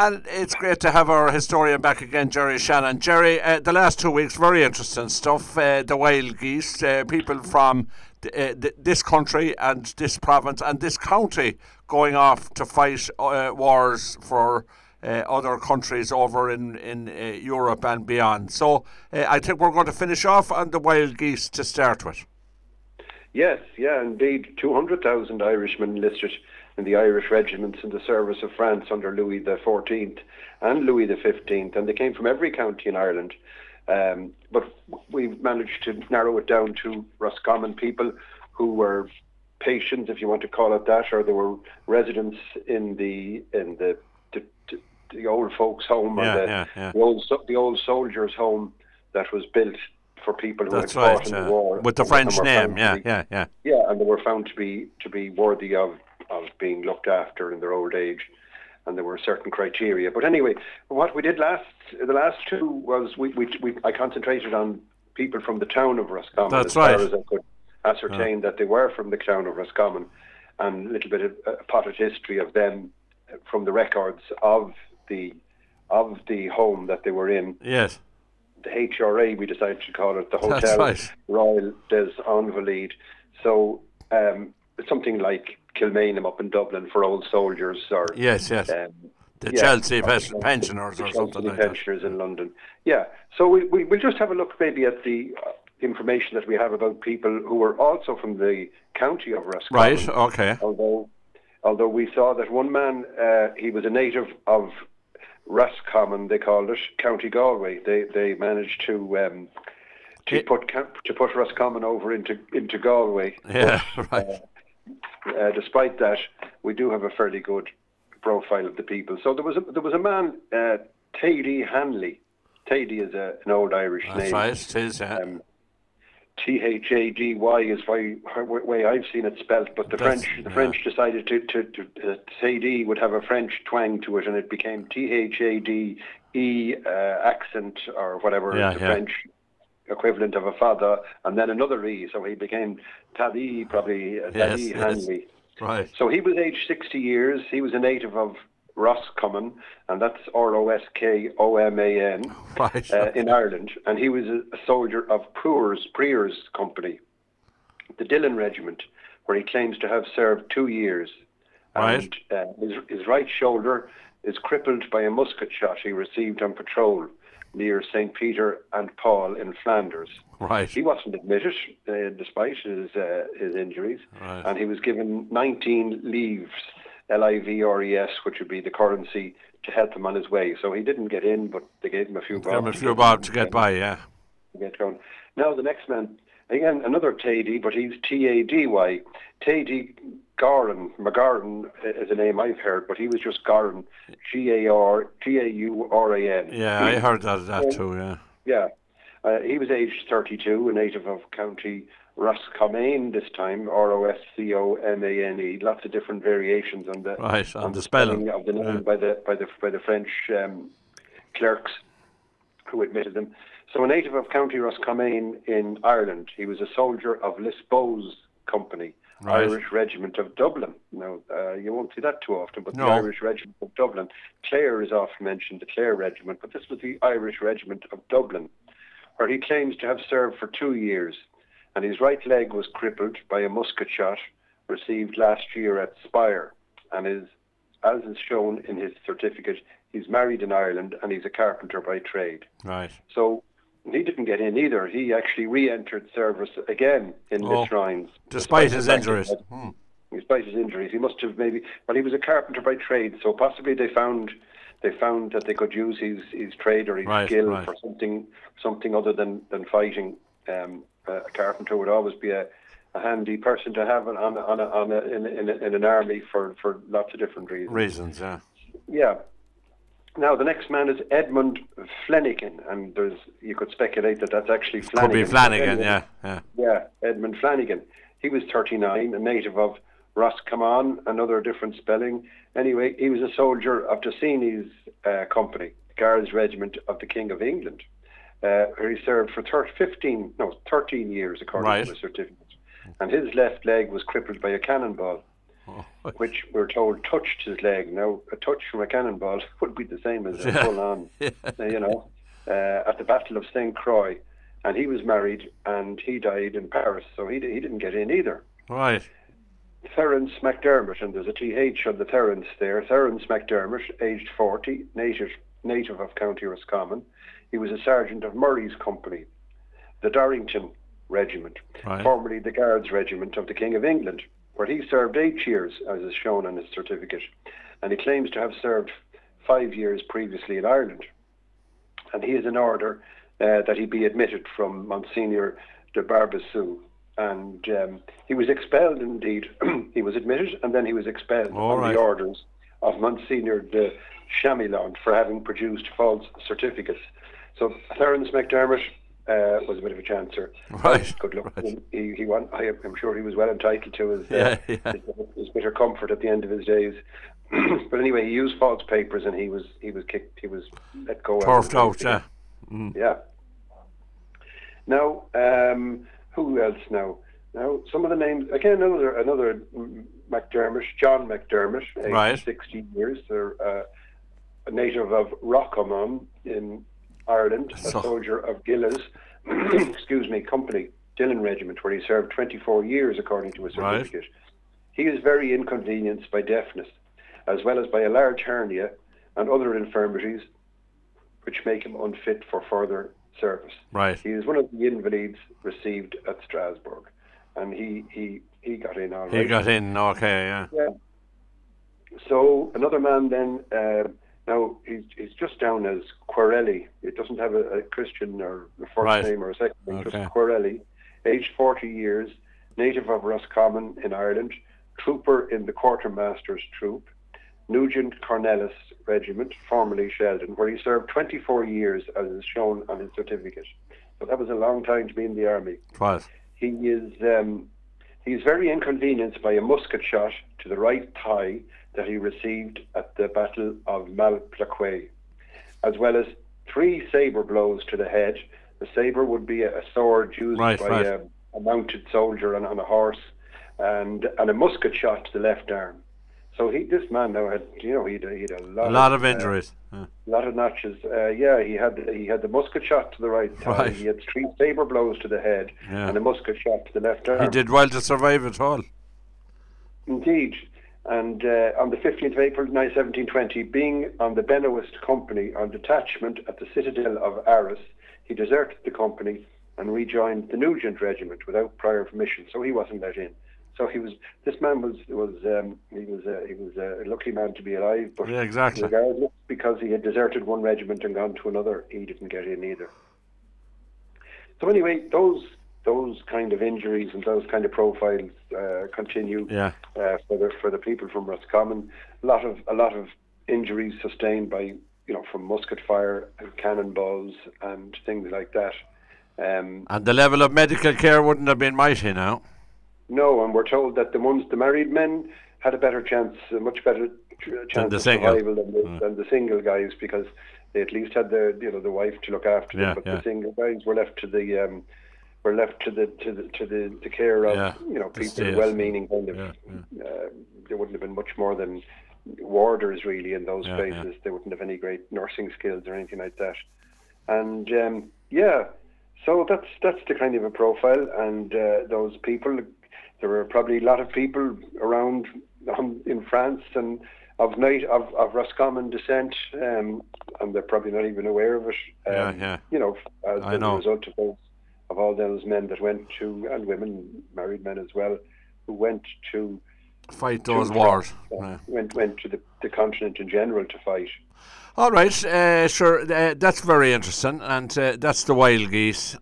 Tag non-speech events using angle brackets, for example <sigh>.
And it's great to have our historian back again, Gerry Shannon. Gerry, uh, the last two weeks, very interesting stuff. Uh, the wild geese, uh, people from th- uh, th- this country and this province and this county going off to fight uh, wars for uh, other countries over in, in Europe and beyond. So I think we're going to finish off on the wild geese to start with. Yes, yeah, indeed. 200,000 Irishmen enlisted in the Irish regiments in the service of France under Louis XIV and Louis XV, and they came from every county in Ireland. Um, but we've managed to narrow it down to Roscommon people who were patients, if you want to call it that, or they were residents in the in the the, the, old folks' home Yeah, or the, yeah, yeah. the old the old soldiers' home that was built for people who That's had fought right. in uh, the war with the French name. Yeah, yeah, yeah. yeah, and they were found to be to be worthy of of being looked after in their old age, and there were certain criteria. But anyway, what we did last the last two was we we, we I concentrated on people from the town of Roscommon That's as far right. as I could ascertain that they were from the town of Roscommon, and a little bit of uh, potted history of them from the records of the of the home that they were in Yes. the HRA, we decided to call it the Hotel right. Royal des Invalides. So um, something like Kilmainham up in Dublin for old soldiers, or Yes, yes. um, the yeah, Chelsea pensioners or something like that. pensioners in London. Yeah. So we, we we'll just have a look maybe at the uh, information that we have about people who were also from the county of Roscommon. Right, okay. Although, although we saw that one man, uh, he was a native of Roscommon, they called it, County Galway. They they managed to um, to put to put Roscommon over into into Galway. Yeah, <laughs> right. Uh, despite that, we do have a fairly good profile of the people. So there was a, there was a man, uh, Tady Hanley. Tady is a, an old Irish That's name. right, it is, yeah. Um, T H A D Y is why way I've seen it spelt, but the That's- French the yeah. French decided to to, to uh, Sadie would have a French twang to it, and it became T H A D E uh, accent or whatever Yeah, the yeah. French equivalent of a father, and then another E, so he became Taddy, probably uh, Yes, Taddy yes. Hanley. Right. So he was aged 60 years. He was a native of Roscommon, and that's R O S K O M A N <laughs> Right. uh, in Ireland, and he was a, soldier of Preers, Preers Company, the Dillon Regiment, where he claims to have served two years. Right. Uh, his, his right shoulder is crippled by a musket shot he received on patrol near St. Peter and Paul in Flanders. right. He wasn't admitted uh, despite his uh, his injuries, Right. and he was given 19 leaves, L-I-V-R-E-S, which would be the currency to help him on his way. So he didn't get in, but they gave him a few Give him a few bob to get by, yeah. get going. Now the next man, again another Tady, but he's T-A-D-Y. Tady Garan, McGarren is a name I've heard, but he was just Garan, G-A-R, G-A-U-R-A-N. Yeah, I heard that, that too, yeah. Yeah. Uh, he was aged 32, a native of County Roscommon this time, R-O-S-C-O-M-A-N-E. Lots of different variations on the Right, on the spelling. of the name Yeah. by the by the by the French um, clerks who admitted them. So a native of County Roscommon in Ireland, he was a soldier of Lisbo's company, Right. Irish Regiment of Dublin. Now uh, you won't see that too often, but No. the Irish Regiment of Dublin. Clare is often mentioned, the Clare Regiment, but this was the Irish Regiment of Dublin, where he claims to have served for two years, and his right leg was crippled by a musket shot received last year at Spire, and is, as is shown in his certificate, he's married in Ireland and he's a carpenter by trade. Right. So he didn't get in either. He actually re-entered service again in Oh, Lisrines. Despite the his that- injuries. Hmm. Despite his injuries, he must have maybe. Well, he was a carpenter by trade, so possibly they found they found that they could use his, his trade or his Right, skill right. for something something other than than fighting. Um, a a carpenter would always be a, a handy person to have on on a, on a, in, in, in an army for, for lots of different reasons. Reasons, yeah. Yeah. Now the next man is Edmund Flanagan, and there's you could speculate that that's actually Could Flanagan. be Flanagan, anyway, yeah, yeah. yeah, Edmund Flanagan. He was 39, a native of Roscommon, another different spelling. Anyway, he was a soldier of Tassini's uh, company, Guards Regiment of the King of England, uh, where he served for thir- 15, no, 13 years, according Right. to the certificate. And his left leg was crippled by a cannonball. Oh, which we're told touched his leg. Now, a touch from a cannonball <laughs> would be the same as a full on, <laughs> uh, you know, uh, at the Battle of St. Croix. And he was married and he died in Paris, so he, he didn't get in either. right. Terence McDermott, and there's a TH on the Terence there. Terence McDermott, aged 40, native, native of County Roscommon. He was a sergeant of Murray's Company, the Dorrington Regiment, Right. formerly the Guards Regiment of the King of England, where he served eight years, as is shown on his certificate. And he claims to have served five years previously in Ireland. And he is in order uh, that he be admitted from Monsignor de Barbezieux. And um, he was expelled indeed. <clears throat> he was admitted and then he was expelled All on right. the orders of Monsignor de Chamillon for having produced false certificates. So Terence McDermott uh, was a bit of a chancer. Right, Good luck. right. He, he won, I, I'm sure he was well entitled to his, uh, Yeah, yeah. his, his bitter comfort at the end of his days. <clears throat> but anyway, he used false papers and he was he was kicked. He was let go. Turfed out, yeah. yeah. Now, um, who else now? Now, some of the names again. Another another mm, McDermott, John McDermott, Right. 60 years. They're, uh, a native of Rockamon in Ireland, a So- soldier of Gillis, <clears throat> excuse me, company, Dillon Regiment, where he served 24 years, according to his Right. certificate. He is very inconvenienced by deafness, as well as by a large hernia and other infirmities, which make him unfit for further service. Right. He is one of the invalids received at Strasbourg, and he he he got in all right. He got in, okay, yeah. Yeah. So another man then. Uh, now he's he's just down as Quarelli. It doesn't have a, a Christian or a first Right. name or a second name. Okay. Just Quarelli, aged 40 years, native of Roscommon in Ireland, trooper in the quartermaster's troop, Nugent Cornelis Regiment, formerly Sheldon, where he served 24 years, as is shown on his certificate. So that was a long time to be in the army. Right. He is um, he is very inconvenienced by a musket shot to the right thigh that he received at the Battle of Malplaquet, as well as three saber blows to the head. The saber would be a, a sword used Right, by right. A, a mounted soldier on, on a horse, and and a musket shot to the left arm. So he, this man now had, you know, he had, he had a lot, A lot of uh, injuries. yeah. lot of notches. Uh, yeah, he had he had the musket shot to the right <laughs> thigh. Right. He had three saber blows to the head Yeah. and a musket shot to the left arm. He did well to survive at all. Indeed. And uh, on the 15th of April 1720, being on the Benoist Company on detachment at the citadel of Arras, he deserted the company and rejoined the Nugent Regiment without prior permission, so he wasn't let in. So he was. This man was was um, he was uh, he was a lucky man to be alive, but Yeah, exactly. regardless, because he had deserted one regiment and gone to another, he didn't get in either. So anyway, those those kind of injuries and those kind of profiles uh, continue Yeah. uh, for the for the people from Roscommon. A lot of a lot of injuries sustained by you know from musket fire and cannonballs and things like that. Um, And the level of medical care wouldn't have been mighty now. no, and we're told that the ones the married men had a better chance, a much better tr- chance the of single. survival than the, than the single guys because they at least had the you know the wife to look after them. Yeah, but yeah. the single guys were left to the um, were left to the to the to the, the care of Yeah, you know people well-meaning kind of. Yeah, Uh, there wouldn't have been much more than warders really in those Yeah, places. They wouldn't have any great nursing skills or anything like that. And um, yeah, so that's that's the kind of a profile. And uh, those people, there were probably a lot of people around um, in France and of night of, of Roscommon descent, um, and they're probably not even aware of it. Um, Yeah, yeah. You know, as, I know. a result of those, of all those men that went to, and women, married men as well, who went to Fight those to- wars. uh, Yeah. went went to the, the continent in general to fight. All right, uh, sure. Uh, that's very interesting, and uh, that's the wild geese.